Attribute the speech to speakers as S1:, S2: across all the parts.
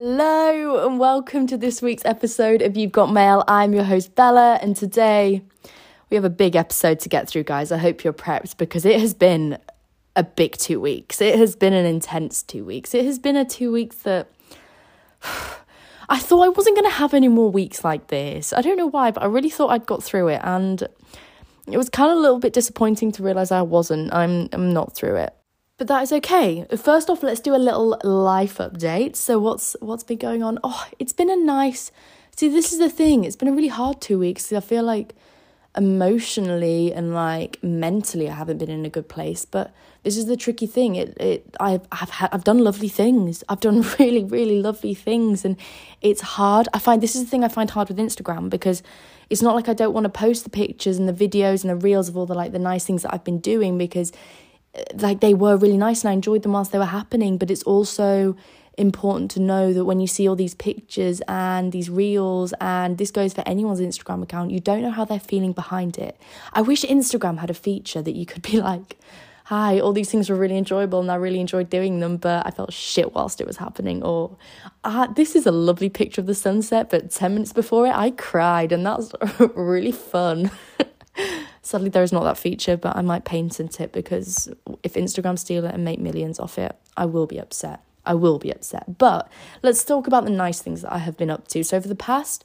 S1: Hello, and welcome to this week's episode of You've Got Mail. I'm your host, Bella, and today we have a big episode to get through, guys. I hope you're prepped because it has been a big two weeks. It has been an intense two weeks. It has been a two weeks that I thought I wasn't going to have any more weeks like this. I don't know why, but I really thought I'd got through it, and it was kind of a little bit disappointing to realize I wasn't. I'm I'm not through it. But that is okay. First off, let's do a little life update. So what's what's been going on? Oh, it's been a nice. See, this is the thing. It's been a really hard two weeks. I feel like emotionally and like mentally, I haven't been in a good place. But this is the tricky thing. It it I've I've had, I've done lovely things. I've done really really lovely things, and it's hard. I find this is the thing I find hard with Instagram because it's not like I don't want to post the pictures and the videos and the reels of all the like the nice things that I've been doing because like they were really nice and I enjoyed them whilst they were happening, but it's also important to know that when you see all these pictures and these reels and this goes for anyone's Instagram account, you don't know how they're feeling behind it. I wish Instagram had a feature that you could be like, hi, all these things were really enjoyable and I really enjoyed doing them, but I felt shit whilst it was happening. Or, ah, this is a lovely picture of the sunset, but 10 minutes before it, I cried and that's really fun. Sadly, there is not that feature, but I might paint patent it because if Instagram steal it and make millions off it, I will be upset. I will be upset. But let's talk about the nice things that I have been up to. So, for the past,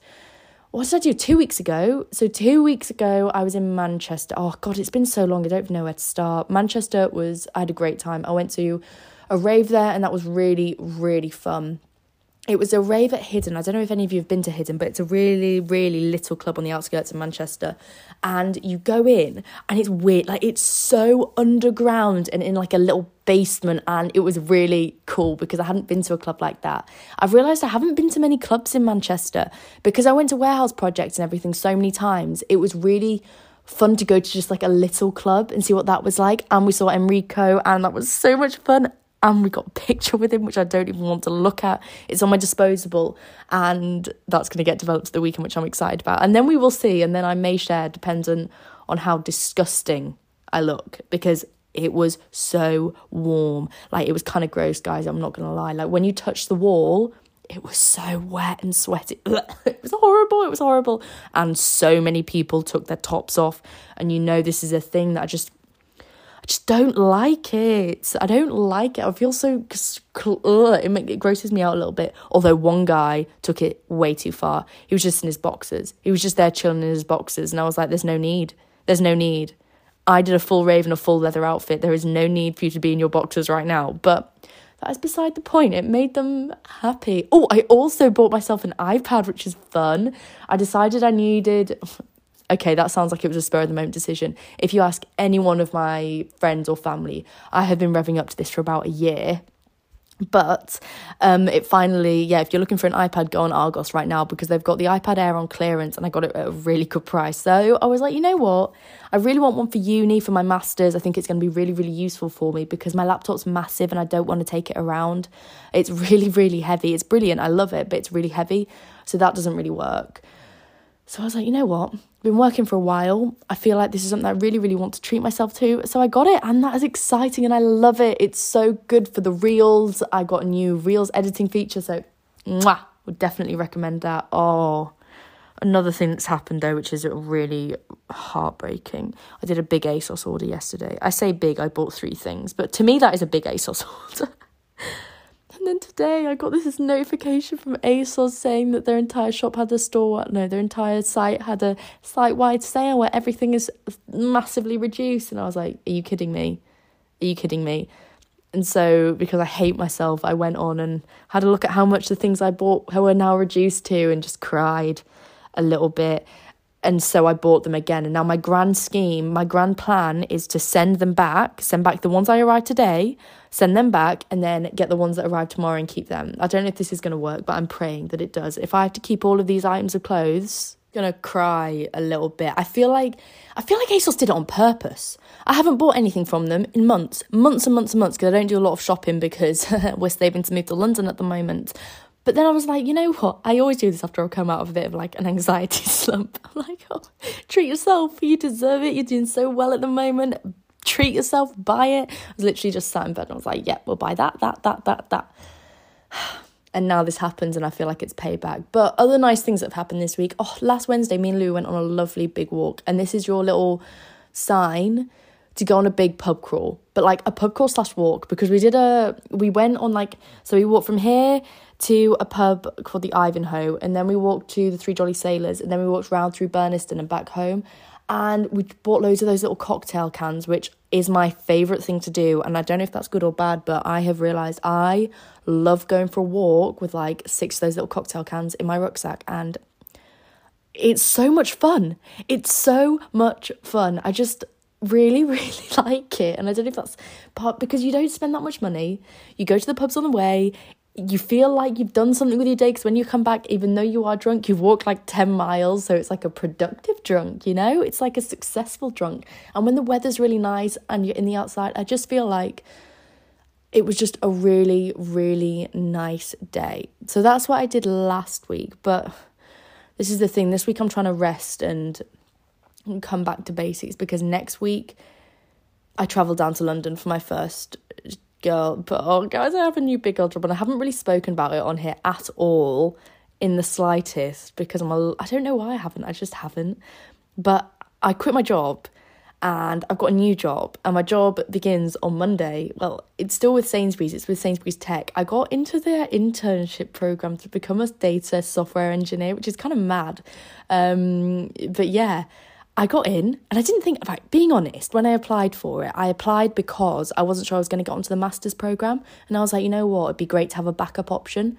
S1: what did I do? Two weeks ago. So, two weeks ago, I was in Manchester. Oh, God, it's been so long. I don't even know where to start. Manchester was, I had a great time. I went to a rave there, and that was really, really fun it was a rave at Hidden. I don't know if any of you have been to Hidden, but it's a really, really little club on the outskirts of Manchester. And you go in, and it's weird. Like, it's so underground and in like a little basement. And it was really cool because I hadn't been to a club like that. I've realised I haven't been to many clubs in Manchester because I went to warehouse projects and everything so many times. It was really fun to go to just like a little club and see what that was like. And we saw Enrico, and that was so much fun and we got a picture with him, which I don't even want to look at. It's on my disposable, and that's going to get developed the weekend, which I'm excited about. And then we will see, and then I may share, dependent on how disgusting I look, because it was so warm. Like, it was kind of gross, guys, I'm not going to lie. Like, when you touch the wall, it was so wet and sweaty. it was horrible. It was horrible. And so many people took their tops off. And you know, this is a thing that I just just don't like it. I don't like it. I feel so ugh, it, it grosses me out a little bit. Although one guy took it way too far. He was just in his boxes. He was just there chilling in his boxes, and I was like, "There's no need. There's no need." I did a full rave in a full leather outfit. There is no need for you to be in your boxes right now. But that is beside the point. It made them happy. Oh, I also bought myself an iPad, which is fun. I decided I needed okay, that sounds like it was a spur of the moment decision. If you ask any one of my friends or family, I have been revving up to this for about a year. But um, it finally, yeah, if you're looking for an iPad, go on Argos right now because they've got the iPad Air on clearance and I got it at a really good price. So I was like, you know what? I really want one for uni, for my master's. I think it's going to be really, really useful for me because my laptop's massive and I don't want to take it around. It's really, really heavy. It's brilliant. I love it, but it's really heavy. So that doesn't really work. So I was like, you know what? I've been working for a while. I feel like this is something I really, really want to treat myself to. So I got it, and that is exciting, and I love it. It's so good for the reels. I got a new reels editing feature, so mwah, would definitely recommend that. Oh, another thing that's happened though, which is really heartbreaking. I did a big ASOS order yesterday. I say big, I bought three things, but to me, that is a big ASOS order. And then today I got this notification from ASOS saying that their entire shop had a store, no, their entire site had a site wide sale where everything is massively reduced. And I was like, are you kidding me? Are you kidding me? And so, because I hate myself, I went on and had a look at how much the things I bought were now reduced to and just cried a little bit and so I bought them again. And now my grand scheme, my grand plan is to send them back, send back the ones I arrived today, send them back, and then get the ones that arrive tomorrow and keep them. I don't know if this is going to work, but I'm praying that it does. If I have to keep all of these items of clothes, I'm gonna cry a little bit. I feel like I feel like ASOS did it on purpose. I haven't bought anything from them in months, months and months and months because I don't do a lot of shopping because we're saving to move to London at the moment. But then I was like, you know what? I always do this after I come out of a bit of like an anxiety slump. I'm like, oh, treat yourself. You deserve it. You're doing so well at the moment. Treat yourself. Buy it. I was literally just sat in bed and I was like, yeah, we'll buy that, that, that, that, that. and now this happens and I feel like it's payback. But other nice things that have happened this week. Oh, last Wednesday, me and Lou went on a lovely big walk, and this is your little sign to go on a big pub crawl, but like a pub crawl slash walk because we did a we went on like so we walked from here to a pub called the Ivanhoe, and then we walked to the Three Jolly Sailors, and then we walked round through Burniston and back home. And we bought loads of those little cocktail cans, which is my favourite thing to do. And I don't know if that's good or bad, but I have realised I love going for a walk with like six of those little cocktail cans in my rucksack. And it's so much fun. It's so much fun. I just really, really like it. And I don't know if that's part because you don't spend that much money. You go to the pubs on the way you feel like you've done something with your day because when you come back, even though you are drunk, you've walked like 10 miles. So it's like a productive drunk, you know? It's like a successful drunk. And when the weather's really nice and you're in the outside, I just feel like it was just a really, really nice day. So that's what I did last week. But this is the thing this week I'm trying to rest and come back to basics because next week I travel down to London for my first girl, but oh, guys, I have a new big girl job, and I haven't really spoken about it on here at all in the slightest because I'm a, I don't know why I haven't, I just haven't. But I quit my job and I've got a new job, and my job begins on Monday. Well, it's still with Sainsbury's, it's with Sainsbury's Tech. I got into their internship program to become a data software engineer, which is kind of mad. Um, but yeah, I got in and I didn't think, right, being honest, when I applied for it, I applied because I wasn't sure I was going to get onto the master's program. And I was like, you know what, it'd be great to have a backup option.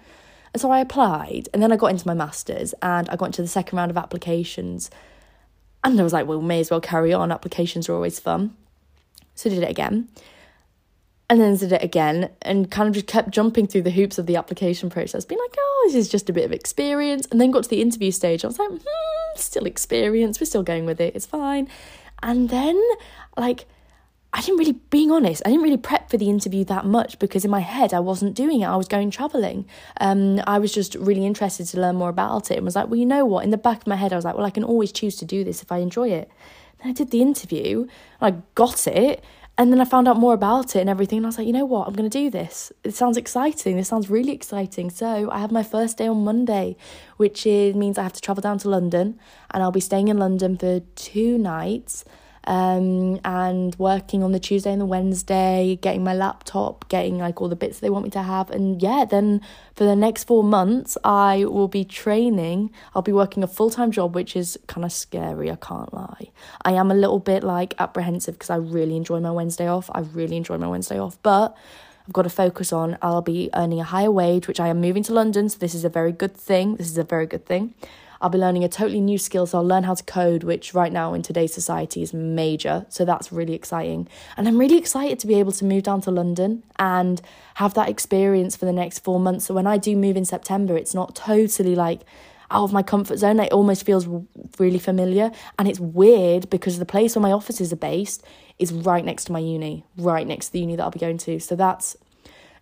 S1: And so I applied and then I got into my master's and I got into the second round of applications. And I was like, well, we may as well carry on. Applications are always fun. So I did it again and then did it again and kind of just kept jumping through the hoops of the application process, being like, oh, this is just a bit of experience. And then got to the interview stage. I was like, hmm, still experience. We're still going with it. It's fine. And then, like, I didn't really, being honest, I didn't really prep for the interview that much because in my head I wasn't doing it. I was going traveling. Um, I was just really interested to learn more about it and was like, well, you know what? In the back of my head, I was like, well, I can always choose to do this if I enjoy it. Then I did the interview, I got it, and then I found out more about it and everything. And I was like, you know what? I'm going to do this. It sounds exciting. This sounds really exciting. So I have my first day on Monday, which is, means I have to travel down to London and I'll be staying in London for two nights um, and working on the Tuesday and the Wednesday, getting my laptop, getting like all the bits they want me to have. And yeah, then for the next four months, I will be training. I'll be working a full time job, which is kind of scary, I can't lie. I am a little bit like apprehensive because I really enjoy my Wednesday off. I really enjoy my Wednesday off, but I've got to focus on. I'll be earning a higher wage, which I am moving to London, so this is a very good thing. This is a very good thing. I'll be learning a totally new skill. So I'll learn how to code, which right now in today's society is major. So that's really exciting. And I'm really excited to be able to move down to London and have that experience for the next four months. So when I do move in September, it's not totally like out of my comfort zone. It almost feels really familiar. And it's weird because the place where my offices are based is right next to my uni, right next to the uni that I'll be going to. So that's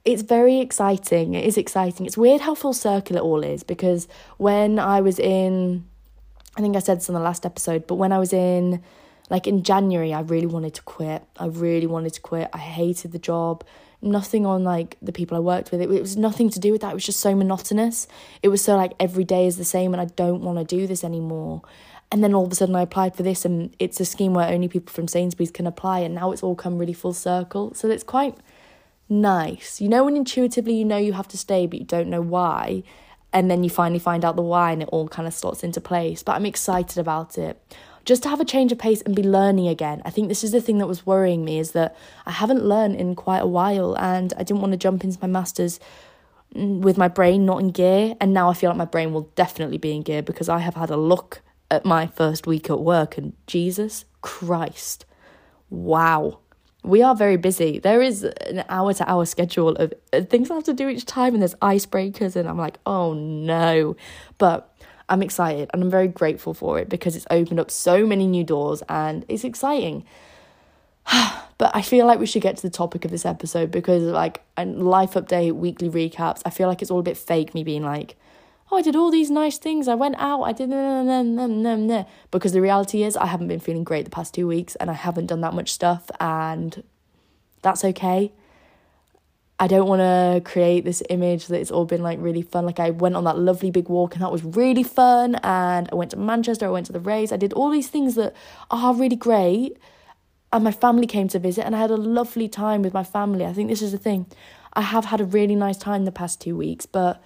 S1: it's very exciting. It is exciting. It's weird how full circle it all is because when I was in, I think I said this on the last episode, but when I was in, like in January, I really wanted to quit. I really wanted to quit. I hated the job. Nothing on like the people I worked with. It, it was nothing to do with that. It was just so monotonous. It was so like every day is the same and I don't want to do this anymore. And then all of a sudden I applied for this and it's a scheme where only people from Sainsbury's can apply and now it's all come really full circle. So it's quite nice. You know, when intuitively you know you have to stay, but you don't know why. And then you finally find out the why, and it all kind of slots into place. But I'm excited about it. Just to have a change of pace and be learning again. I think this is the thing that was worrying me is that I haven't learned in quite a while, and I didn't want to jump into my master's mm, with my brain not in gear. And now I feel like my brain will definitely be in gear because I have had a look at my first week at work, and Jesus Christ, wow we are very busy. There is an hour to hour schedule of uh, things I have to do each time, and there's icebreakers, and I'm like, oh no. But I'm excited and I'm very grateful for it because it's opened up so many new doors and it's exciting. but I feel like we should get to the topic of this episode because, like, a life update, weekly recaps, I feel like it's all a bit fake, me being like, oh, I did all these nice things. I went out. I did because the reality is I haven't been feeling great the past two weeks and I haven't done that much stuff and that's okay. I don't want to create this image that it's all been like really fun. Like I went on that lovely big walk and that was really fun. And I went to Manchester, I went to the Rays, I did all these things that are really great. And my family came to visit and I had a lovely time with my family. I think this is the thing. I have had a really nice time the past two weeks, but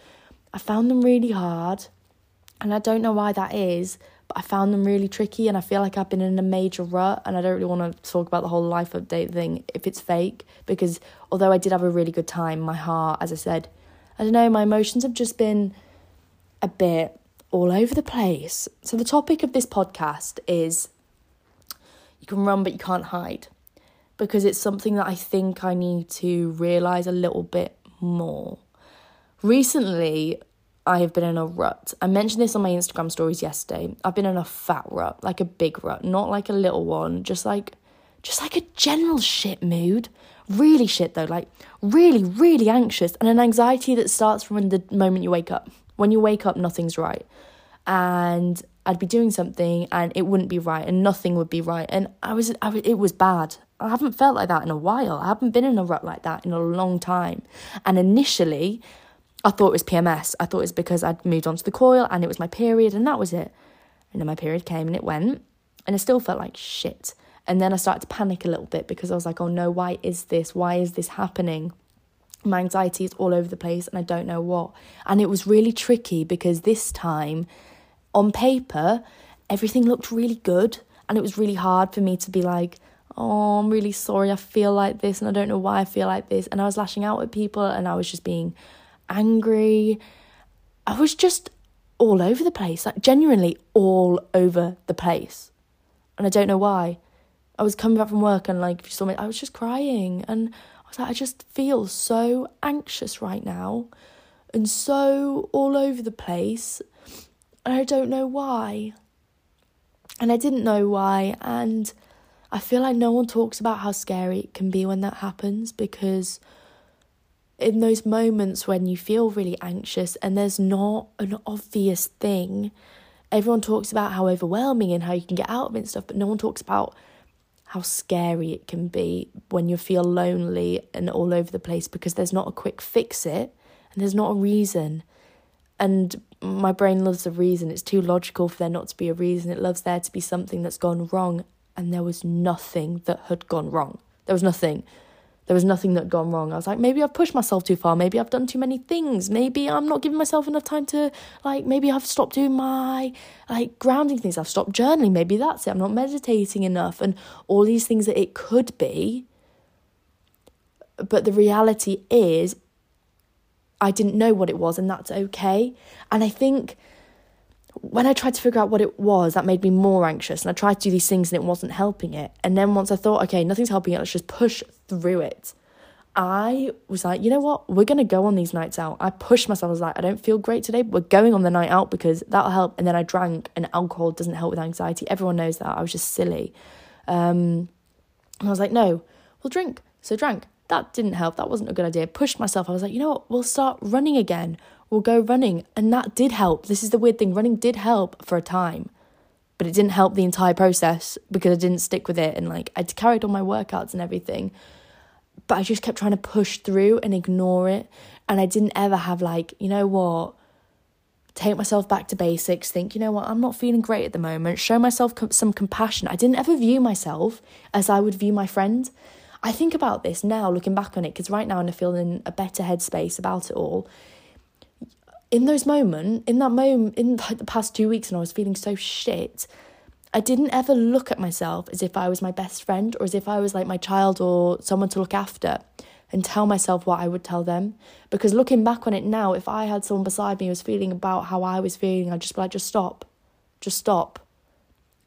S1: I found them really hard. And I don't know why that is, but I found them really tricky and I feel like I've been in a major rut and I don't really want to talk about the whole life update thing if it's fake because although I did have a really good time, my heart, as I said, I don't know, my emotions have just been a bit all over the place. So the topic of this podcast is you can run but you can't hide because it's something that I think I need to realize a little bit more. Recently, I have been in a rut. I mentioned this on my Instagram stories yesterday. I've been in a fat rut, like a big rut, not like a little one, just like just like a general shit mood. Really shit though, like really, really anxious and an anxiety that starts from the moment you wake up. When you wake up, nothing's right. And I'd be doing something and it wouldn't be right and nothing would be right. And I was, I was it was bad. I haven't felt like that in a while. I haven't been in a rut like that in a long time. And initially, I thought it was PMS. I thought it was because I'd moved on to the coil and it was my period and that was it. And then my period came and it went and it still felt like shit. And then I started to panic a little bit because I was like, oh no, why is this? Why is this happening? My anxiety is all over the place and I don't know what. And it was really tricky because this time, on paper, everything looked really good. And it was really hard for me to be like, oh, I'm really sorry, I feel like this and I don't know why I feel like this. And I was lashing out at people and I was just being angry. I was just all over the place, like genuinely all over the place. And I don't know why. I was coming back from work and like if you saw me, I was just crying and I was like, I just feel so anxious right now and so all over the place. And I don't know why. And I didn't know why. And I feel like no one talks about how scary it can be when that happens because in those moments when you feel really anxious and there's not an obvious thing, everyone talks about how overwhelming and how you can get out of it and stuff, but no one talks about how scary it can be when you feel lonely and all over the place because there's not a quick fix it and there's not a reason. And my brain loves a reason. It's too logical for there not to be a reason. It loves there to be something that's gone wrong. And there was nothing that had gone wrong. There was nothing. There was nothing that gone wrong. I was like, maybe I've pushed myself too far. Maybe I've done too many things. Maybe I'm not giving myself enough time to, like, maybe I've stopped doing my, like, grounding things. I've stopped journaling. Maybe that's it. I'm not meditating enough. And all these things that it could be. But the reality is, I didn't know what it was, and that's okay. And I think when I tried to figure out what it was, that made me more anxious. And I tried to do these things and it wasn't helping it. And then once I thought, okay, nothing's helping it, let's just push through it. I was like, you know what? We're going to go on these nights out. I pushed myself. I was like, I don't feel great today. But we're going on the night out because that'll help. And then I drank, and alcohol doesn't help with anxiety. Everyone knows that. I was just silly. Um, and I was like, no, we'll drink. So drank. That didn't help. That wasn't a good idea. Pushed myself. I was like, you know what? We'll start running again will go running. And that did help. This is the weird thing running did help for a time, but it didn't help the entire process because I didn't stick with it. And like I carried on my workouts and everything, but I just kept trying to push through and ignore it. And I didn't ever have like, you know what? Take myself back to basics, think, you know what, I'm not feeling great at the moment, show myself some compassion. I didn't ever view myself as I would view my friend. I think about this now, looking back on it, because right now I'm feeling a better headspace about it all in those moments, in that moment, in the past two weeks, and I was feeling so shit, I didn't ever look at myself as if I was my best friend or as if I was like my child or someone to look after and tell myself what I would tell them. Because looking back on it now, if I had someone beside me who was feeling about how I was feeling, I'd just be like, just stop. Just stop.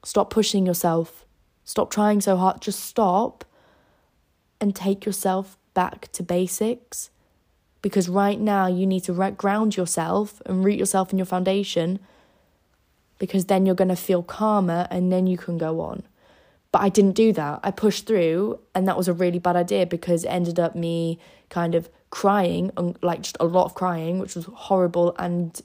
S1: Stop pushing yourself. Stop trying so hard. Just stop and take yourself back to basics because right now you need to ground yourself and root yourself in your foundation because then you're going to feel calmer and then you can go on. But I didn't do that. I pushed through, and that was a really bad idea because it ended up me kind of crying, like just a lot of crying, which was horrible. And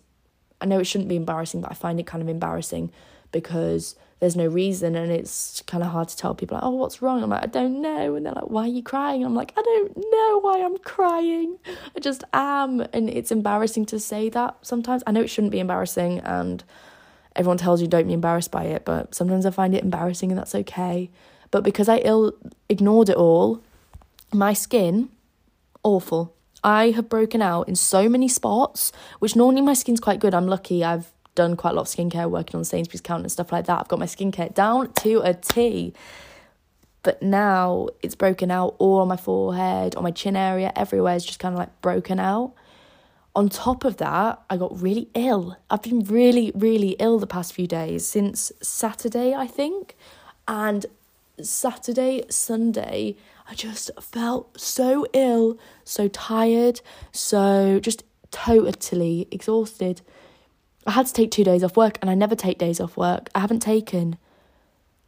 S1: I know it shouldn't be embarrassing, but I find it kind of embarrassing because there's no reason and it's kind of hard to tell people like, oh what's wrong? I'm like i don't know and they're like why are you crying? I'm like i don't know why i'm crying. I just am and it's embarrassing to say that sometimes. I know it shouldn't be embarrassing and everyone tells you don't be embarrassed by it but sometimes i find it embarrassing and that's okay. But because i ill ignored it all my skin awful. I have broken out in so many spots which normally my skin's quite good. I'm lucky i've done quite a lot of skincare, working on Sainsbury's counter and stuff like that. I've got my skincare down to a T. But now it's broken out all on my forehead, on my chin area, everywhere is just kind of like broken out. On top of that, I got really ill. I've been really, really ill the past few days since Saturday, I think. And Saturday, Sunday, I just felt so ill, so tired, so just totally exhausted. I had to take two days off work, and I never take days off work. I haven't taken,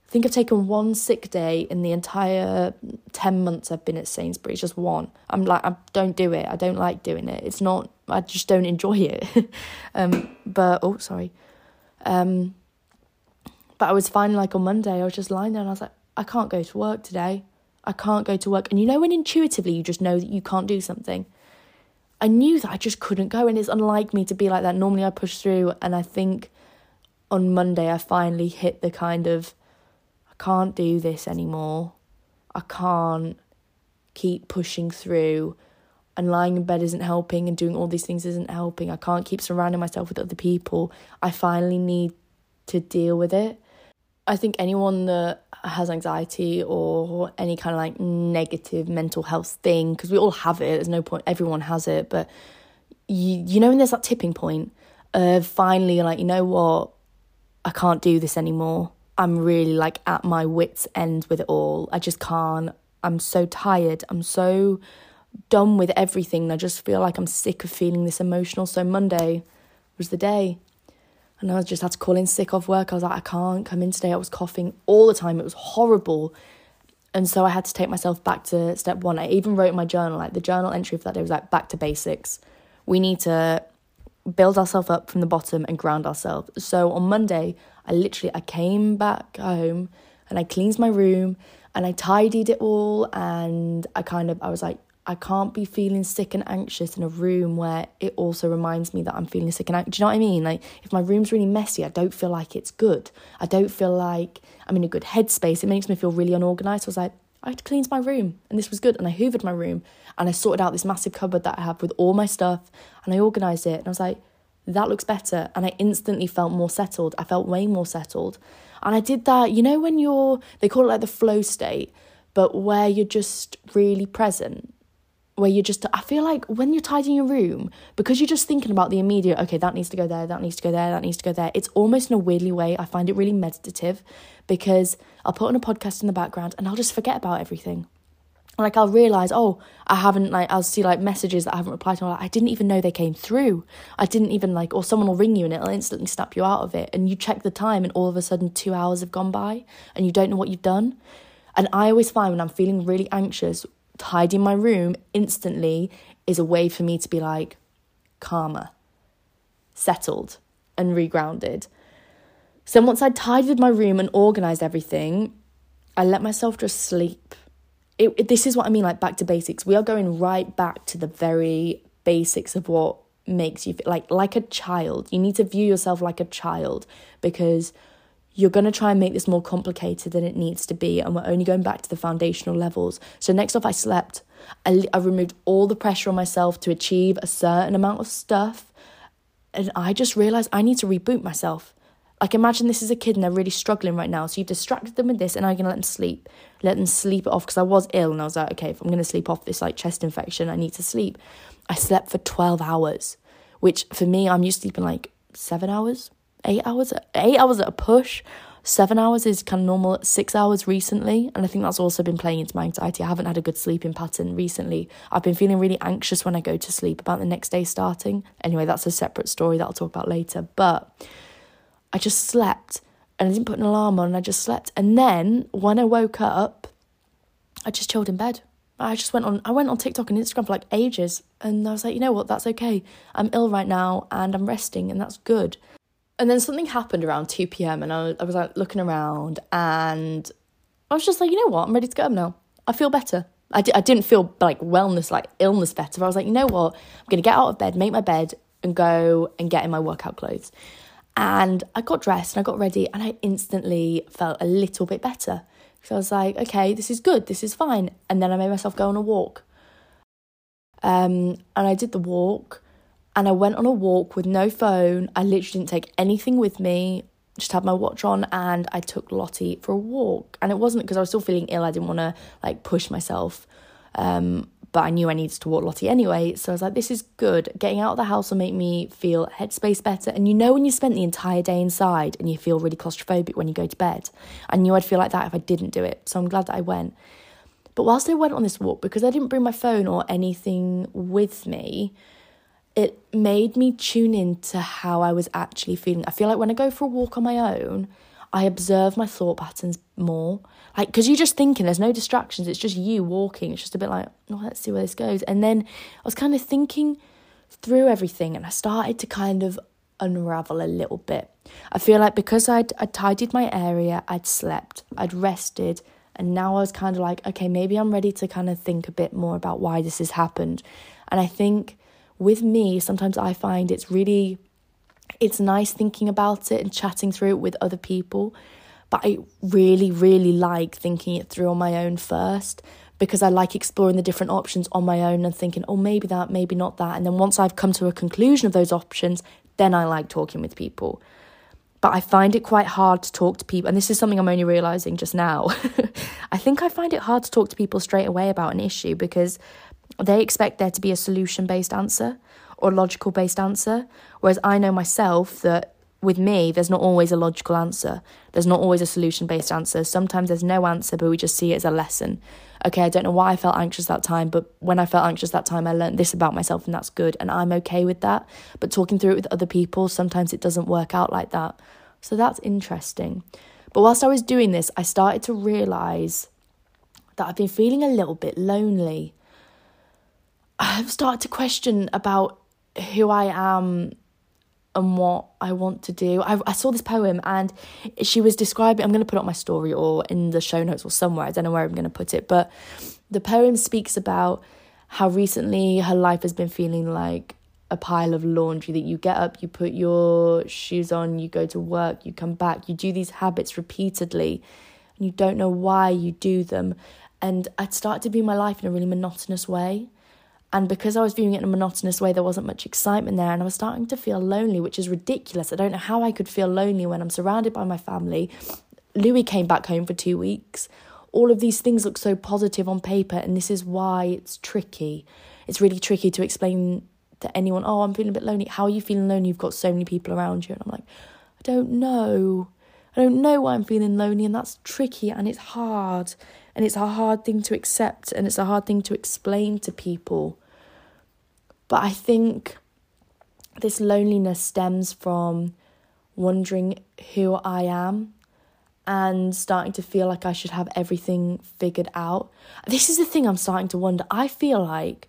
S1: I think I've taken one sick day in the entire 10 months I've been at Sainsbury's, just one. I'm like, I don't do it. I don't like doing it. It's not, I just don't enjoy it. um, but, oh, sorry. Um, but I was fine like on Monday, I was just lying there and I was like, I can't go to work today. I can't go to work. And you know, when intuitively you just know that you can't do something. I knew that I just couldn't go, and it's unlike me to be like that. Normally, I push through, and I think on Monday I finally hit the kind of I can't do this anymore. I can't keep pushing through, and lying in bed isn't helping, and doing all these things isn't helping. I can't keep surrounding myself with other people. I finally need to deal with it. I think anyone that has anxiety or any kind of like negative mental health thing, because we all have it, there's no point, everyone has it, but you, you know, when there's that tipping point of finally, like, you know what, I can't do this anymore. I'm really like at my wits' end with it all. I just can't. I'm so tired. I'm so done with everything. I just feel like I'm sick of feeling this emotional. So Monday was the day. And I just had to call in sick off work. I was like, I can't come in today. I was coughing all the time. It was horrible. And so I had to take myself back to step one. I even wrote in my journal, like the journal entry for that day was like, back to basics. We need to build ourselves up from the bottom and ground ourselves. So on Monday, I literally I came back home and I cleansed my room and I tidied it all and I kind of I was like I can't be feeling sick and anxious in a room where it also reminds me that I'm feeling sick and anxious. Do you know what I mean? Like, if my room's really messy, I don't feel like it's good. I don't feel like I'm in a good headspace. It makes me feel really unorganized. So I was like, I cleanse my room, and this was good. And I hoovered my room, and I sorted out this massive cupboard that I have with all my stuff, and I organized it. And I was like, that looks better. And I instantly felt more settled. I felt way more settled. And I did that, you know, when you're, they call it like the flow state, but where you're just really present where you're just I feel like when you're tidying your room because you're just thinking about the immediate okay that needs to go there that needs to go there that needs to go there it's almost in a weirdly way I find it really meditative because I'll put on a podcast in the background and I'll just forget about everything. Like I'll realize oh I haven't like I'll see like messages that I haven't replied to like, I didn't even know they came through. I didn't even like or someone will ring you and it'll instantly snap you out of it. And you check the time and all of a sudden 2 hours have gone by and you don't know what you've done. And I always find when I'm feeling really anxious tidying my room instantly is a way for me to be like calmer, settled, and regrounded. So once I'd tidied my room and organized everything, I let myself just sleep. It, it, this is what I mean, like back to basics. We are going right back to the very basics of what makes you feel like like a child. You need to view yourself like a child because you're going to try and make this more complicated than it needs to be and we're only going back to the foundational levels. So next off i slept. I, I removed all the pressure on myself to achieve a certain amount of stuff and i just realized i need to reboot myself. Like imagine this is a kid and they're really struggling right now so you've distracted them with this and i'm going to let them sleep. Let them sleep it off because i was ill and i was like okay if i'm going to sleep off this like chest infection i need to sleep. I slept for 12 hours which for me i'm used to sleeping like seven hours eight hours, eight hours at a push. Seven hours is kind of normal. Six hours recently, and I think that's also been playing into my anxiety. I haven't had a good sleeping pattern recently. I've been feeling really anxious when I go to sleep about the next day starting. Anyway, that's a separate story that I'll talk about later. But I just slept, and I didn't put an alarm on. And I just slept, and then when I woke up, I just chilled in bed. I just went on I went on TikTok and Instagram for like ages and I was like, you know what, that's okay. I'm ill right now and I'm resting and that's good And then something happened around 2 p.m. and I was, I was like looking around and I was just like, you know what? I'm ready to go home now. I feel better. I didn't feel like wellness, like illness better. I was like, you know what? I'm going to get out of bed, make my bed, and go and get in my workout clothes. And I got dressed and I got ready and I instantly felt a little bit better. So I was like, okay, this is good, this is fine. And then I made myself go on a walk. Um, and I did the walk and I went on a walk with no phone. I literally didn't take anything with me, just had my watch on and I took Lottie for a walk. And it wasn't because I was still feeling ill, I didn't want to like push myself. Um, but I knew I needed to walk Lottie anyway. So I was like, this is good. Getting out of the house will make me feel headspace better. And you know, when you spent the entire day inside and you feel really claustrophobic when you go to bed, I knew I'd feel like that if I didn't do it. So I'm glad that I went. But whilst I went on this walk, because I didn't bring my phone or anything with me, it made me tune into how I was actually feeling. I feel like when I go for a walk on my own, I observe my thought patterns more. Like, because you're just thinking, there's no distractions, it's just you walking. It's just a bit like, oh, let's see where this goes. And then I was kind of thinking through everything and I started to kind of unravel a little bit. I feel like because I'd, I'd tidied my area, I'd slept, I'd rested, and now I was kind of like, okay, maybe I'm ready to kind of think a bit more about why this has happened. And I think with me, sometimes I find it's really it's nice thinking about it and chatting through it with other people. But I really, really like thinking it through on my own first because I like exploring the different options on my own and thinking, oh, maybe that, maybe not that. And then once I've come to a conclusion of those options, then I like talking with people. But I find it quite hard to talk to people. And this is something I'm only realizing just now. I think I find it hard to talk to people straight away about an issue because they expect there to be a solution based answer or logical based answer. Whereas I know myself that with me, there's not always a logical answer. There's not always a solution based answer. Sometimes there's no answer, but we just see it as a lesson. Okay, I don't know why I felt anxious that time, but when I felt anxious that time, I learned this about myself, and that's good. And I'm okay with that. But talking through it with other people, sometimes it doesn't work out like that. So that's interesting. But whilst I was doing this, I started to realize that I've been feeling a little bit lonely. I've started to question about who I am and what I want to do. I, I saw this poem and she was describing, I'm going to put up my story or in the show notes or somewhere, I don't know where I'm going to put it, but the poem speaks about how recently her life has been feeling like a pile of laundry that you get up, you put your shoes on, you go to work, you come back, you do these habits repeatedly, and you don't know why you do them. And I'd started to view my life in a really monotonous way. And because I was viewing it in a monotonous way, there wasn't much excitement there. And I was starting to feel lonely, which is ridiculous. I don't know how I could feel lonely when I'm surrounded by my family. Louis came back home for two weeks. All of these things look so positive on paper, and this is why it's tricky. It's really tricky to explain to anyone, oh, I'm feeling a bit lonely. How are you feeling lonely? You've got so many people around you. And I'm like, I don't know. I don't know why I'm feeling lonely, and that's tricky and it's hard. And it's a hard thing to accept, and it's a hard thing to explain to people. But I think this loneliness stems from wondering who I am and starting to feel like I should have everything figured out. This is the thing I'm starting to wonder. I feel like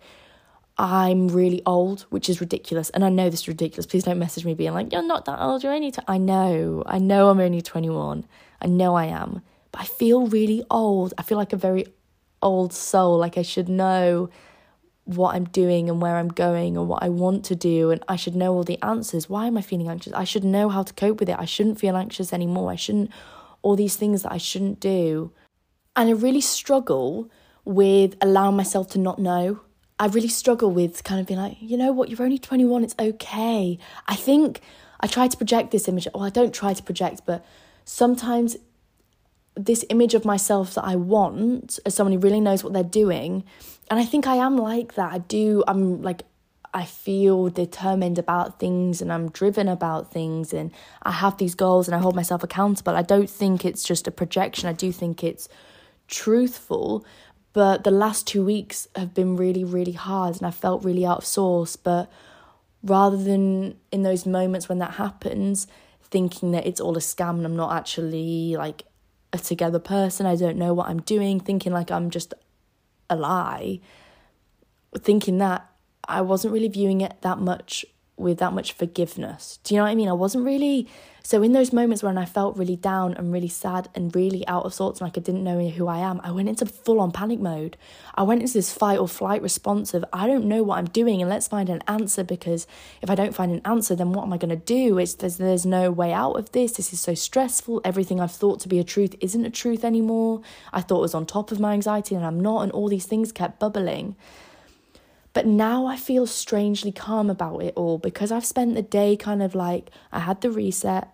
S1: I'm really old, which is ridiculous. And I know this is ridiculous. Please don't message me being like, you're not that old, you're only. T-. I know, I know I'm only 21. I know I am. But I feel really old. I feel like a very old soul. Like I should know what I'm doing and where I'm going and what I want to do, and I should know all the answers. Why am I feeling anxious? I should know how to cope with it. I shouldn't feel anxious anymore. I shouldn't, all these things that I shouldn't do. And I really struggle with allowing myself to not know. I really struggle with kind of being like, you know what, you're only 21, it's okay. I think I try to project this image, well, I don't try to project, but sometimes this image of myself that I want as someone who really knows what they're doing and I think I am like that. I do, I'm like, I feel determined about things and I'm driven about things and I have these goals and I hold myself accountable. I don't think it's just a projection, I do think it's truthful. But the last two weeks have been really, really hard and I felt really out of source. But rather than in those moments when that happens, thinking that it's all a scam and I'm not actually like a together person, I don't know what I'm doing, thinking like I'm just a lie, thinking that I wasn't really viewing it that much with that much forgiveness. Do you know what I mean? I wasn't really so in those moments when I felt really down and really sad and really out of sorts and like I didn't know who I am, I went into full on panic mode. I went into this fight or flight response of I don't know what I'm doing and let's find an answer because if I don't find an answer, then what am I to do? It's there's there's no way out of this. This is so stressful. Everything I've thought to be a truth isn't a truth anymore. I thought was on top of my anxiety and I'm not, and all these things kept bubbling. But now I feel strangely calm about it all because I've spent the day kind of like I had the reset,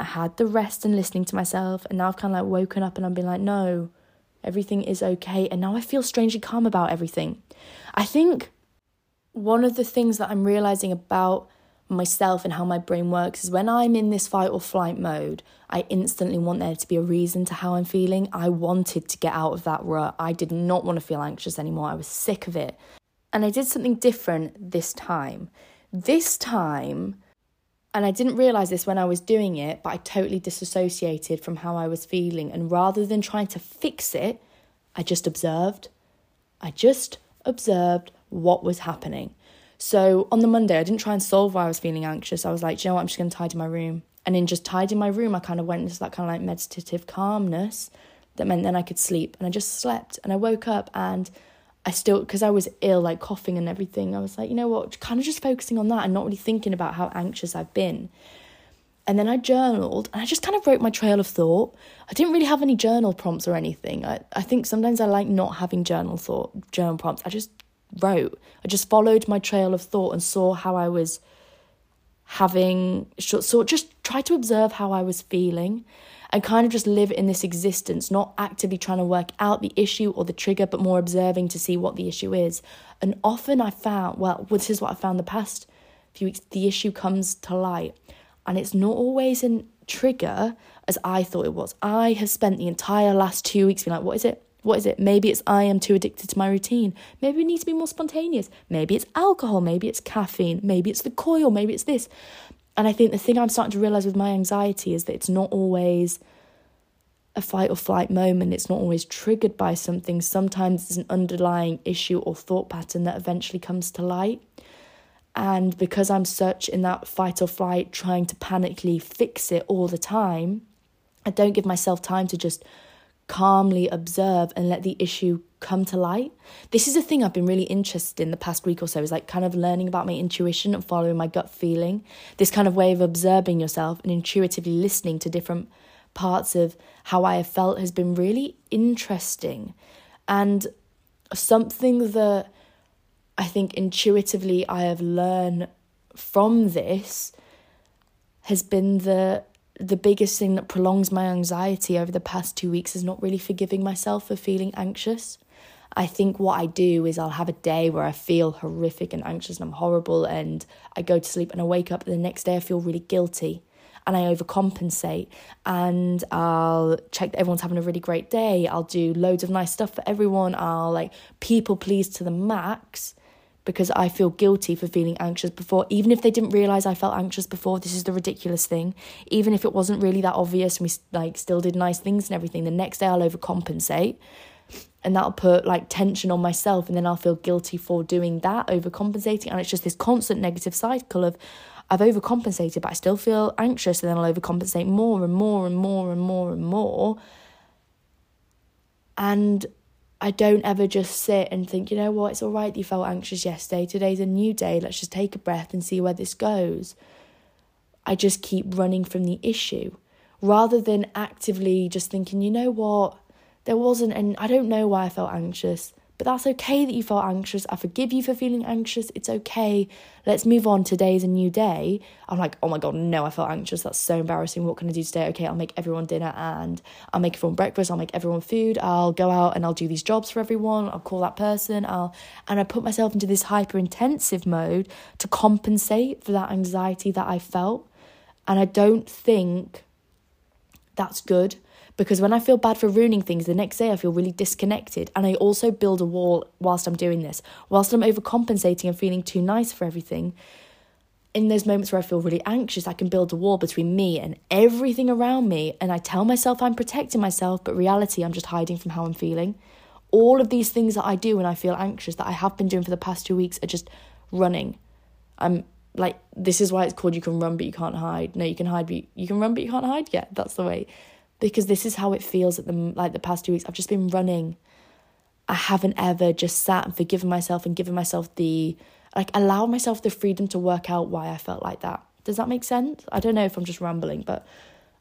S1: I had the rest and listening to myself, and now I've kind of like woken up and I've been like, no, everything is okay. And now I feel strangely calm about everything. I think one of the things that I'm realizing about myself and how my brain works is when I'm in this fight or flight mode, I instantly want there to be a reason to how I'm feeling. I wanted to get out of that rut. I did not want to feel anxious anymore. I was sick of it. And I did something different this time. This time, and I didn't realize this when I was doing it, but I totally disassociated from how I was feeling. And rather than trying to fix it, I just observed. I just observed what was happening. So on the Monday, I didn't try and solve why I was feeling anxious. I was like, you know what, I'm just going to tidy my room. And in just tidying my room, I kind of went into that kind of like meditative calmness that meant then I could sleep. And I just slept. And I woke up and I still, because I was ill, like coughing and everything, I was like, you know what, kind of just focusing on that and not really thinking about how anxious I've been. And then I journaled and I just kind of wrote my trail of thought. I didn't really have any journal prompts or anything. I, I think sometimes I like not having journal thought, journal prompts. I just wrote. I just followed my trail of thought and saw how I was having, so just try to observe how I was feeling and kind of just live in this existence, not actively trying to work out the issue or the trigger, but more observing to see what the issue is. And often I found, well, this is what I found the past few weeks, the issue comes to light. And it's not always a trigger as I thought it was. I have spent the entire last two weeks being like, what is it? What is it? Maybe it's I am too addicted to my routine. Maybe it needs to be more spontaneous. Maybe it's alcohol. Maybe it's caffeine. Maybe it's the coil. Maybe it's this. And I think the thing I'm starting to realize with my anxiety is that it's not always a fight or flight moment. It's not always triggered by something. Sometimes it's an underlying issue or thought pattern that eventually comes to light. And because I'm such in that fight or flight, trying to panically fix it all the time, I don't give myself time to just calmly observe and let the issue come to light. This is a thing I've been really interested in the past week or so, is like kind of learning about my intuition and following my gut feeling. This kind of way of observing yourself and intuitively listening to different parts of how I have felt has been really interesting. And something that I think intuitively I have learned from this has been the the biggest thing that prolongs my anxiety over the past two weeks is not really forgiving myself for feeling anxious. I think what I do is I'll have a day where I feel horrific and anxious and I'm horrible, and I go to sleep and I wake up, and the next day I feel really guilty and I overcompensate and I'll check that everyone's having a really great day. I'll do loads of nice stuff for everyone. I'll like people please to the max because I feel guilty for feeling anxious before, even if they didn't realize I felt anxious before. This is the ridiculous thing. Even if it wasn't really that obvious and we like still did nice things and everything, the next day I'll overcompensate and that'll put like tension on myself and then I'll feel guilty for doing that, overcompensating. And it's just this constant negative cycle of I've overcompensated, but I still feel anxious, and then I'll overcompensate more and more and more and more and more. And I don't ever just sit and think, you know what, it's all right you felt anxious yesterday. Today's a new day. Let's just take a breath and see where this goes. I just keep running from the issue rather than actively just thinking, you know what, there wasn't, and I don't know why I felt anxious, but that's okay that you felt anxious. I forgive you for feeling anxious. It's okay. Let's move on. Today's a new day. I'm like, oh my God, no, I felt anxious. That's so embarrassing. What can I do today? Okay, I'll make everyone dinner and I'll make everyone breakfast. I'll make everyone food. I'll go out and I'll do these jobs for everyone. I'll call that person. I'll, and I put myself into this hyper intensive mode to compensate for that anxiety that I felt. And I don't think that's good because when I feel bad for ruining things, the next day I feel really disconnected. And I also build a wall whilst I'm doing this, whilst I'm overcompensating and feeling too nice for everything. In those moments where I feel really anxious, I can build a wall between me and everything around me. And I tell myself I'm protecting myself, but reality, I'm just hiding from how I'm feeling. All of these things that I do when I feel anxious, that I have been doing for the past two weeks, are just running. I'm like this is why it's called you can run but you can't hide. No, you can hide but you, you can run but you can't hide. Yeah, that's the way. Because this is how it feels at the like the past two weeks. I've just been running. I haven't ever just sat and forgiven myself and given myself the like allow myself the freedom to work out why I felt like that. Does that make sense? I don't know if I'm just rambling, but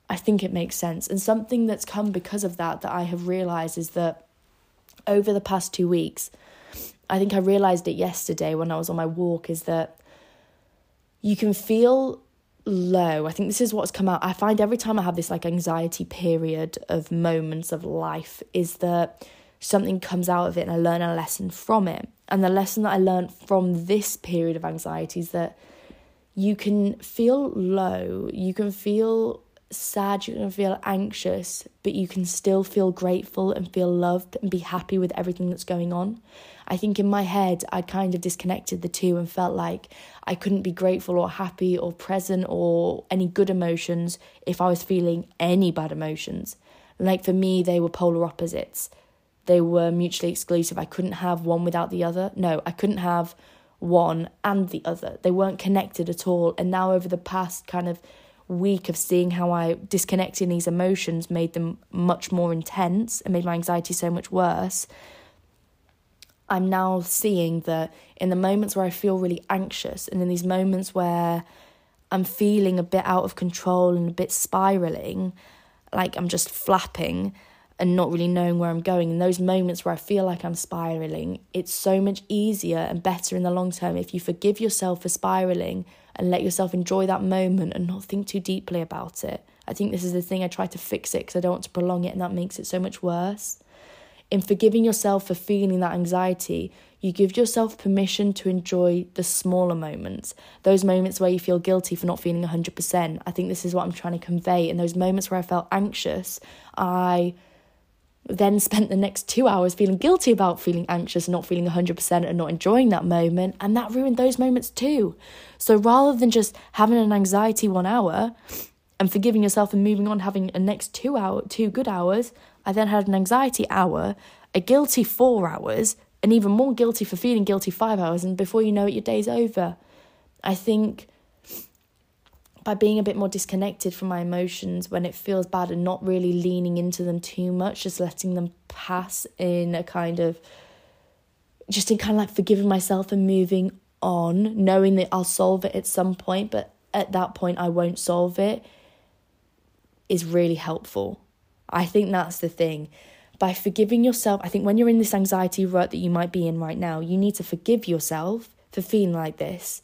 S1: I think it makes sense. And something that's come because of that that I have realized is that over the past two weeks, I think I realized it yesterday when I was on my walk, is that you can feel low. I think this is what's come out. I find every time I have this like anxiety period of moments of life, is that something comes out of it and I learn a lesson from it. And the lesson that I learned from this period of anxiety is that you can feel low, you can feel sad, you can feel anxious, but you can still feel grateful and feel loved and be happy with everything that's going on. I think in my head, I'd kind of disconnected the two and felt like I couldn't be grateful or happy or present or any good emotions if I was feeling any bad emotions. Like for me, they were polar opposites. They were mutually exclusive. I couldn't have one without the other. No, I couldn't have one and the other. They weren't connected at all. And now, over the past kind of week of seeing how I disconnecting these emotions made them much more intense and made my anxiety so much worse. I'm now seeing that in the moments where I feel really anxious and in these moments where I'm feeling a bit out of control and a bit spiraling, like I'm just flapping and not really knowing where I'm going, in those moments where I feel like I'm spiraling, it's so much easier and better in the long term if you forgive yourself for spiraling and let yourself enjoy that moment and not think too deeply about it. I think this is the thing I try to fix it because I don't want to prolong it and that makes it so much worse. In forgiving yourself for feeling that anxiety, you give yourself permission to enjoy the smaller moments, those moments where you feel guilty for not feeling 100%. I think this is what I'm trying to convey. In those moments where I felt anxious, I then spent the next two hours feeling guilty about feeling anxious and not feeling 100% and not enjoying that moment. And that ruined those moments too. So rather than just having an anxiety one hour and forgiving yourself and moving on, having a next two hour, two good hours, I then had an anxiety hour, a guilty four hours, and even more guilty for feeling guilty five hours. And before you know it, your day's over. I think by being a bit more disconnected from my emotions when it feels bad and not really leaning into them too much, just letting them pass in a kind of, just in kind of like forgiving myself and moving on, knowing that I'll solve it at some point, but at that point I won't solve it, is really helpful. I think that's the thing. By forgiving yourself, I think when you're in this anxiety rut that you might be in right now, you need to forgive yourself for feeling like this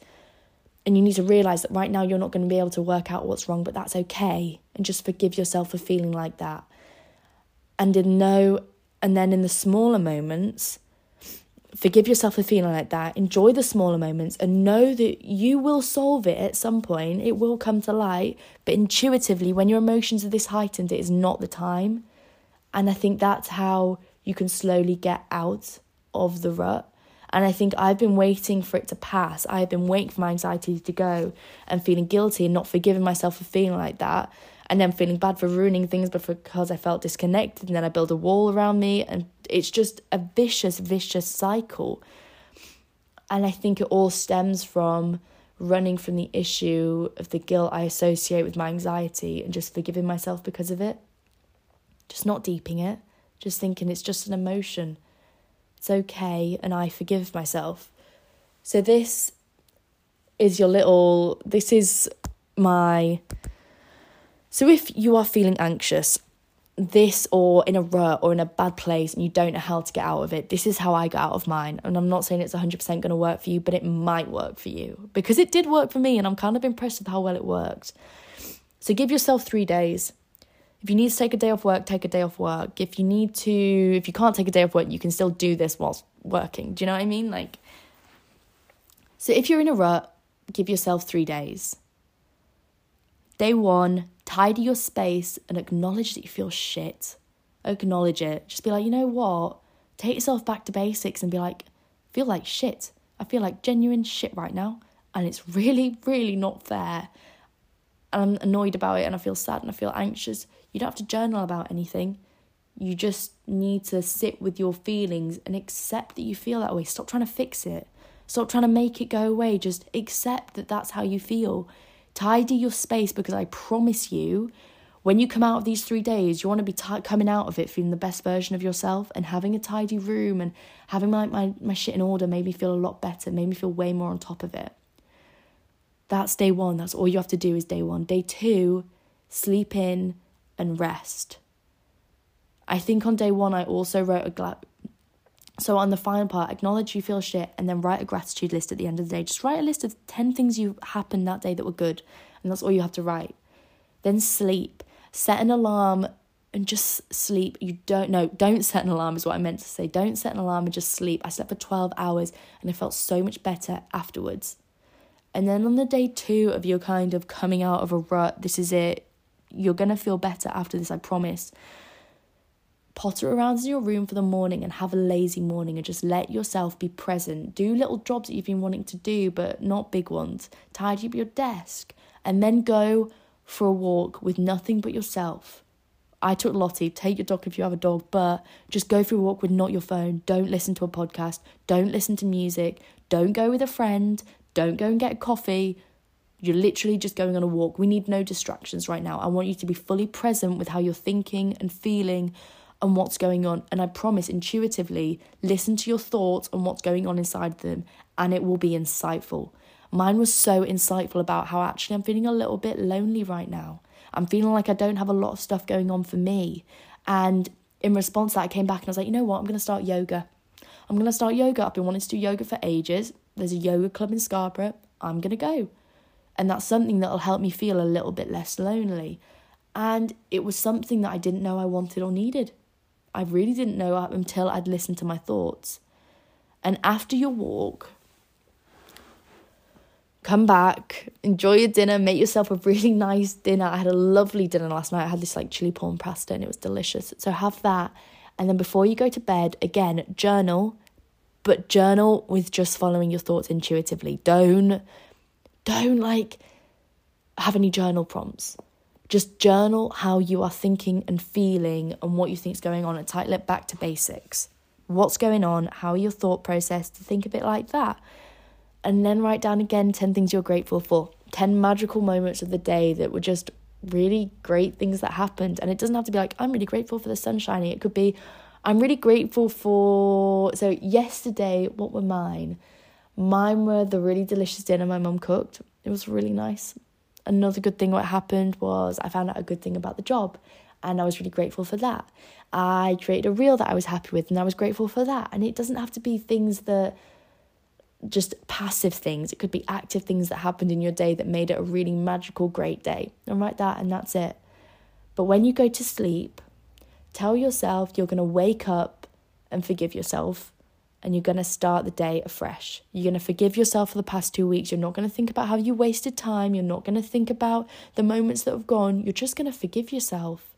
S1: and you need to realize that right now you're not going to be able to work out what's wrong, but that's okay. And just forgive yourself for feeling like that. And in no, and then in the smaller moments, forgive yourself for feeling like that. Enjoy the smaller moments and know that you will solve it at some point. It will come to light. But intuitively, when your emotions are this heightened, it is not the time. And I think that's how you can slowly get out of the rut and I think I've been waiting for it to pass. I've been waiting for my anxiety to go and feeling guilty and not forgiving myself for feeling like that. And then feeling bad for ruining things, but because I felt disconnected, and then I build a wall around me, and it's just a vicious, vicious cycle. And I think it all stems from running from the issue of the guilt I associate with my anxiety and just forgiving myself because of it. Just not deeping it, just thinking it's just an emotion it's okay, and I forgive myself. So, this is your little, this is my. So, if you are feeling anxious, this or in a rut or in a bad place and you don't know how to get out of it, this is how I got out of mine. And I'm not saying it's 100% going to work for you, but it might work for you because it did work for me and I'm kind of impressed with how well it worked. So give yourself three days. If you need to take a day off work, take a day off work. If you need to, if you can't take a day off work, you can still do this whilst working. Do you know what I mean? Like, so if you're in a rut, give yourself three days. Day one, tidy your space and acknowledge that you feel shit. Acknowledge it. Just be like, you know what? Take yourself back to basics and be like, feel like shit. I feel like genuine shit right now. And it's really, really not fair. And I'm annoyed about it and I feel sad and I feel anxious. You don't have to journal about anything. You just need to sit with your feelings and accept that you feel that way. Stop trying to fix it. Stop trying to make it go away. Just accept that that's how you feel. Tidy your space because I promise you, when you come out of these three days, you want to be t- coming out of it feeling the best version of yourself and having a tidy room and having my, my, my shit in order made me feel a lot better, made me feel way more on top of it. That's day one. That's all you have to do is day one. Day two, sleep in and rest. I think on day one, I also wrote a, gla- so on the final part, acknowledge you feel shit and then write a gratitude list at the end of the day. Just write a list of 10 things you happened that day that were good, and that's all you have to write. Then sleep. Set an alarm and just sleep. You don't know, don't set an alarm is what I meant to say. Don't set an alarm and just sleep. I slept for 12 hours and I felt so much better afterwards. And then on the day 2 of your kind of coming out of a rut, this is it. You're going to feel better after this, I promise potter around in your room for the morning and have a lazy morning and just let yourself be present. Do little jobs that you've been wanting to do, but not big ones. Tidy up your desk and then go for a walk with nothing but yourself. I took Lottie, take your dog if you have a dog, but just go for a walk with not your phone. Don't listen to a podcast. Don't listen to music. Don't go with a friend. Don't go and get coffee. You're literally just going on a walk. We need no distractions right now. I want you to be fully present with how you're thinking and feeling and what's going on. And I promise, intuitively, listen to your thoughts and what's going on inside them, and it will be insightful. Mine was so insightful about how actually I'm feeling a little bit lonely right now. I'm feeling like I don't have a lot of stuff going on for me. And in response to that, I came back and I was like, you know what? I'm going to start yoga. I'm going to start yoga. I've been wanting to do yoga for ages. There's a yoga club in Scarborough. I'm going to go. And that's something that'll help me feel a little bit less lonely. And it was something that I didn't know I wanted or needed. I really didn't know until I'd listened to my thoughts. And after your walk, come back, enjoy your dinner, make yourself a really nice dinner. I had a lovely dinner last night. I had this like chili prawn pasta and it was delicious. So have that. And then before you go to bed, again, journal, but journal with just following your thoughts intuitively. Don't don't like have any journal prompts. Just journal how you are thinking and feeling and what you think is going on and title it back to basics. What's going on? How your thought process to think a bit like that? And then write down again 10 things you're grateful for, 10 magical moments of the day that were just really great things that happened. And it doesn't have to be like, I'm really grateful for the sun shining. It could be, I'm really grateful for. So, yesterday, what were mine? Mine were the really delicious dinner my mum cooked. It was really nice another good thing what happened was I found out a good thing about the job and I was really grateful for that. I created a reel that I was happy with and I was grateful for that. And it doesn't have to be things that just passive things. It could be active things that happened in your day that made it a really magical, great day. And write that and that's it. But when you go to sleep, tell yourself you're going to wake up and forgive yourself and you're going to start the day afresh. You're going to forgive yourself for the past two weeks. You're not going to think about how you wasted time. You're not going to think about the moments that have gone. You're just going to forgive yourself.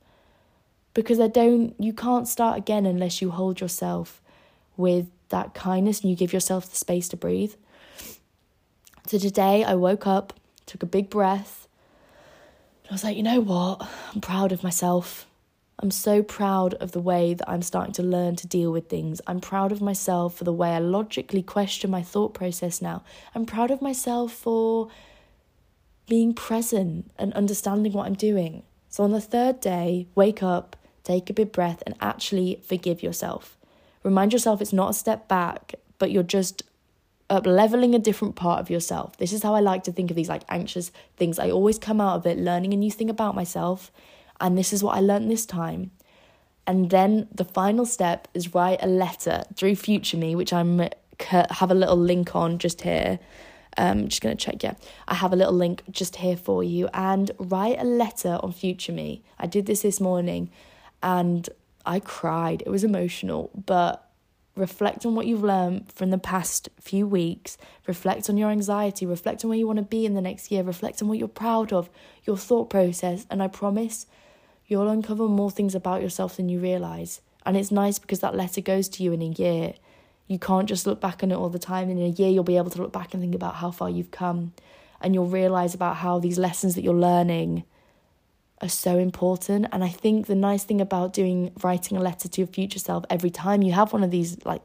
S1: Because I don't, you can't start again unless you hold yourself with that kindness and you give yourself the space to breathe. So today I woke up, took a big breath, and I was like, you know what? I'm proud of myself. I'm so proud of the way that I'm starting to learn to deal with things. I'm proud of myself for the way I logically question my thought process now. I'm proud of myself for being present and understanding what I'm doing. So on the third day, wake up, take a big breath, and actually forgive yourself. Remind yourself it's not a step back, but you're just up leveling a different part of yourself. This is how I like to think of these like anxious things. I always come out of it learning a new thing about myself and this is what I learned this time. And then the final step is write a letter through Future Me, which I'm have a little link on just here. Um, just gonna check. Yeah, I have a little link just here for you, and write a letter on Future Me. I did this this morning, and I cried. It was emotional, but reflect on what you've learned from the past few weeks, reflect on your anxiety, reflect on where you want to be in the next year, reflect on what you're proud of, your thought process, and I promise you'll uncover more things about yourself than you realize. And it's nice because that letter goes to you in a year. You can't just look back on it all the time. In a year, you'll be able to look back and think about how far you've come. And you'll realize about how these lessons that you're learning are so important. And I think the nice thing about doing writing a letter to your future self every time you have one of these like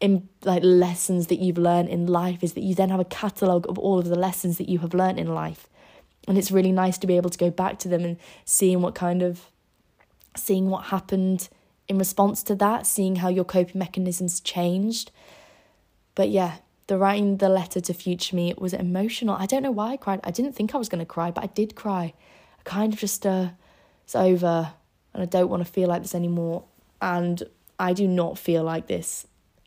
S1: in like lessons that you've learned in life is that you then have a catalogue of all of the lessons that you have learned in life. And it's really nice to be able to go back to them and seeing what kind of seeing what happened in response to that, seeing how your coping mechanisms changed. But yeah, the writing the letter to future me was emotional. I don't know why I cried. I didn't think I was going to cry, but I did cry. I kind of just uh it's over and I don't want to feel like this anymore. And I do not feel like this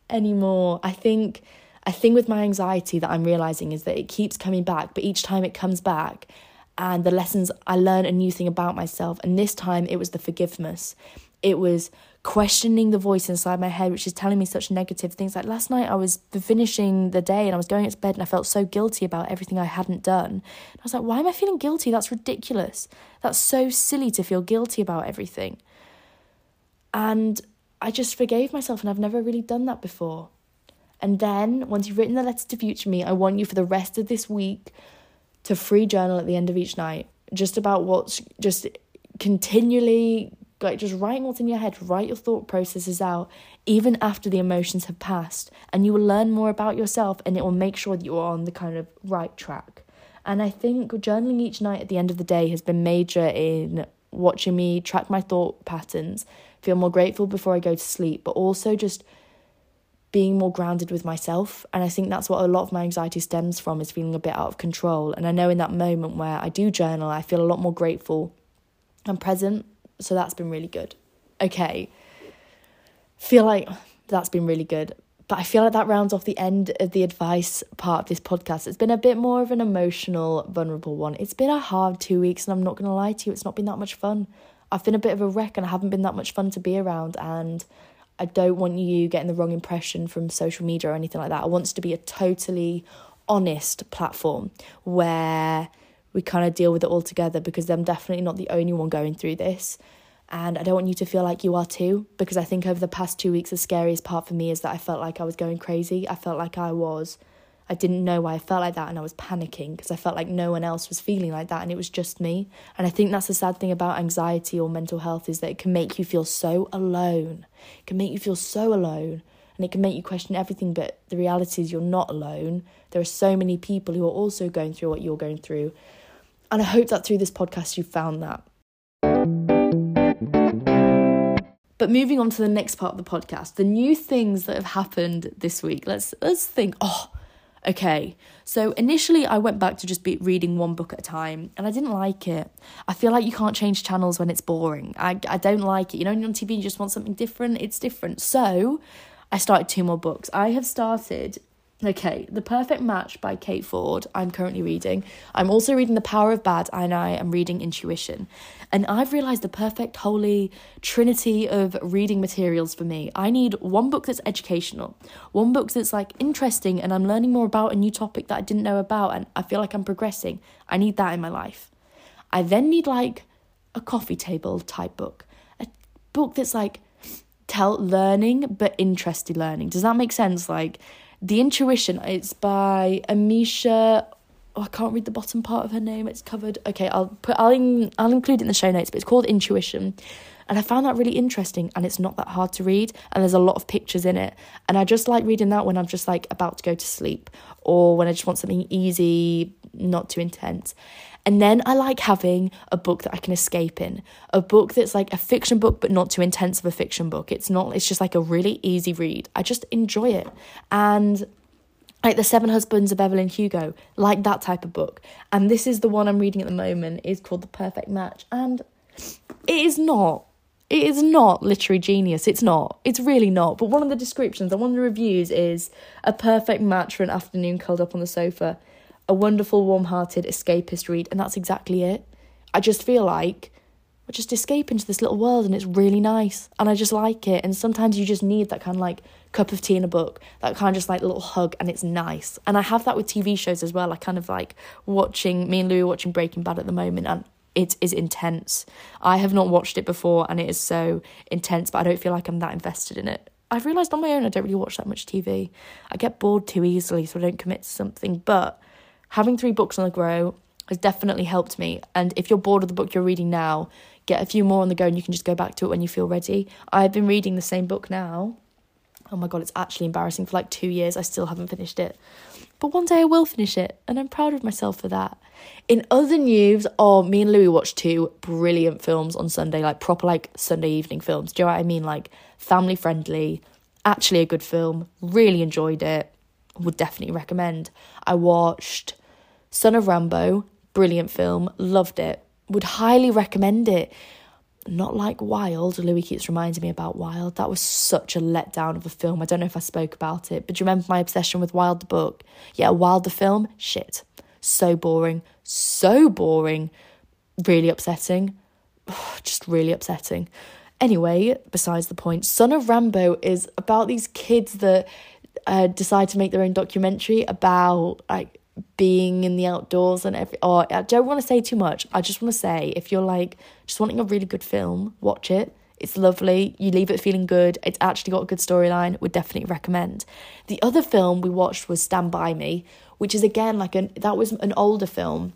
S1: anymore. I think a thing with my anxiety that I'm realizing is that it keeps coming back, but each time it comes back and the lessons I learn a new thing about myself. And this time it was the forgiveness. It was questioning the voice inside my head, which is telling me such negative things. Like last night, I was finishing the day and I was going to bed and I felt so guilty about everything I hadn't done. And I was like, why am I feeling guilty? That's ridiculous. That's so silly to feel guilty about everything. And I just forgave myself, and I've never really done that before. And then, once you've written the letter to future me, I want you for the rest of this week to free journal at the end of each night, just about what's just continually like just writing what's in your head, write your thought processes out, even after the emotions have passed, and you will learn more about yourself and it will make sure that you are on the kind of right track. And I think journaling each night at the end of the day has been major in watching me track my thought patterns, feel more grateful before I go to sleep, but also just being more grounded with myself. And I think that's what a lot of my anxiety stems from is feeling a bit out of control. And I know in that moment where I do journal, I feel a lot more grateful and present. So that's been really good. Okay. Feel like that's been really good. But I feel like that rounds off the end of the advice part of this podcast. It's been a bit more of an emotional, vulnerable one. It's been a hard two weeks, and I'm not going to lie to you, it's not been that much fun. I've been a bit of a wreck and I haven't been that much fun to be around. And I don't want you getting the wrong impression from social media or anything like that. I want it to be a totally honest platform where we kind of deal with it all together because I'm definitely not the only one going through this. And I don't want you to feel like you are too, because I think over the past two weeks, the scariest part for me is that I felt like I was going crazy. I felt like I was, I didn't know why I felt like that, and I was panicking because I felt like no one else was feeling like that, and it was just me. And I think that's the sad thing about anxiety or mental health is that it can make you feel so alone. It can make you feel so alone, and it can make you question everything. But the reality is, you're not alone. There are so many people who are also going through what you're going through. And I hope that through this podcast, you've found that. But moving on to the next part of the podcast, the new things that have happened this week. Let's let's think. Oh, okay. So initially, I went back to just be reading one book at a time, and I didn't like it. I feel like you can't change channels when it's boring. I I don't like it. You know, when you're on TV, you just want something different. It's different. So I started two more books. I have started Okay, The Perfect Match by Kate Fforde, I'm currently reading. I'm also reading The Power of Bad, and I am reading Intuition. And I've realised the perfect holy trinity of reading materials for me. I need one book that's educational, one book that's like interesting, and I'm learning more about a new topic that I didn't know about, and I feel like I'm progressing. I need that in my life. I then need like a coffee table type book, a book that's like tell learning but interested learning. Does that make sense? Like, the Intuition, it's by Amisha. Oh, I can't read the bottom part of her name. It's covered. Okay, I'll put. I'll in, I'll include it in the show notes. But it's called Intuition, and I found that really interesting. And it's not that hard to read. And there's a lot of pictures in it. And I just like reading that when I'm just like about to go to sleep, or when I just want something easy, not too intense. And then I like having a book that I can escape in, a book that's like a fiction book, but not too intense of a fiction book. It's not, it's just like a really easy read. I just enjoy it. And like the Seven Husbands of Evelyn Hugo, like that type of book. And this is the one I'm reading at the moment, is called The Perfect Match. And it is not. It is not literary genius. It's not. It's really not. But one of the descriptions and one of the reviews is a perfect match for an afternoon curled up on the sofa a wonderful, warm hearted, escapist read, and that's exactly it. I just feel like I just escape into this little world and it's really nice and I just like it. And sometimes you just need that kind of like cup of tea in a book, that kind of just like little hug and it's nice. And I have that with TV shows as well. I kind of like watching, me and Lou are watching Breaking Bad at the moment and it is intense. I have not watched it before and it is so intense, but I don't feel like I'm that invested in it. I've realised on my own I don't really watch that much TV. I get bored too easily, so I don't commit to something. But having three books on the go has definitely helped me. And if you're bored of the book you're reading now, get a few more on the go and you can just go back to it when you feel ready. I've been reading the same book now Oh my god, it's actually embarrassing. For like two years, I still haven't finished it. But one day I will finish it, and I'm proud of myself for that. In other news, oh, me and Louis watched two brilliant films on Sunday, like proper like Sunday evening films. Do you know what I mean? Like family friendly, actually a good film. Really enjoyed it. Would definitely recommend. I watched Son of Rambow, brilliant film. Loved it. Would highly recommend it not like Wild. Louis keeps reminding me about Wild. That was such a letdown of a film. I don't know if I spoke about it, but do you remember my obsession with Wild the book? Yeah, Wild the film? Shit. So boring. So boring. Really upsetting. Just really upsetting. Anyway, besides the point, Son of Rambow is about these kids that uh, decide to make their own documentary about like being in the outdoors and every or I don't want to say too much. I just want to say if you're like just wanting a really good film, watch it. It's lovely. You leave it feeling good. It's actually got a good storyline. Would definitely recommend. The other film we watched was Stand By Me, which is again like an that was an older film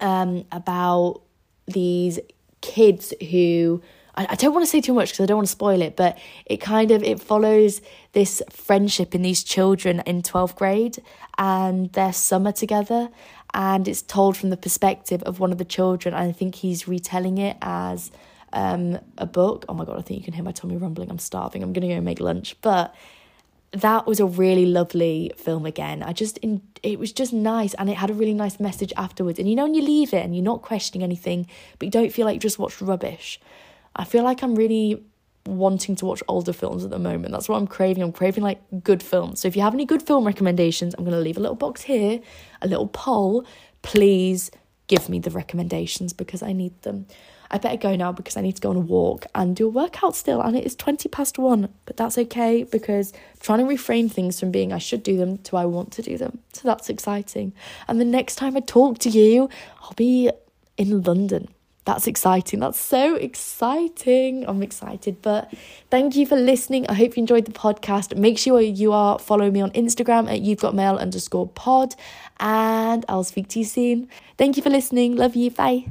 S1: um about these kids who I, I don't want to say too much because I don't want to spoil it, but it kind of it follows this friendship in these children in 12th grade and their summer together and it's told from the perspective of one of the children and I think he's retelling it as um a book. Oh my god, I think you can hear my tummy rumbling. I'm starving. I'm going to go make lunch. But that was a really lovely film again. I just in, it was just nice and it had a really nice message afterwards. And you know when you leave it and you're not questioning anything, but you don't feel like you just watched rubbish. I feel like I'm really wanting to watch older films at the moment. That's what I'm craving. I'm craving like good films. So if you have any good film recommendations, I'm going to leave a little box here, a little poll. Please give me the recommendations because I need them. I better go now because I need to go on a walk and do a workout still. And it is 20 past one, but that's okay because I'm trying to reframe things from being I should do them to I want to do them. So that's exciting. And the next time I talk to you, I'll be in London that's exciting. That's so exciting. I'm excited. But thank you for listening. I hope you enjoyed the podcast. Make sure you are following me on Instagram at you've got mail underscore pod. And I'll speak to you soon. Thank you for listening. Love you. Bye.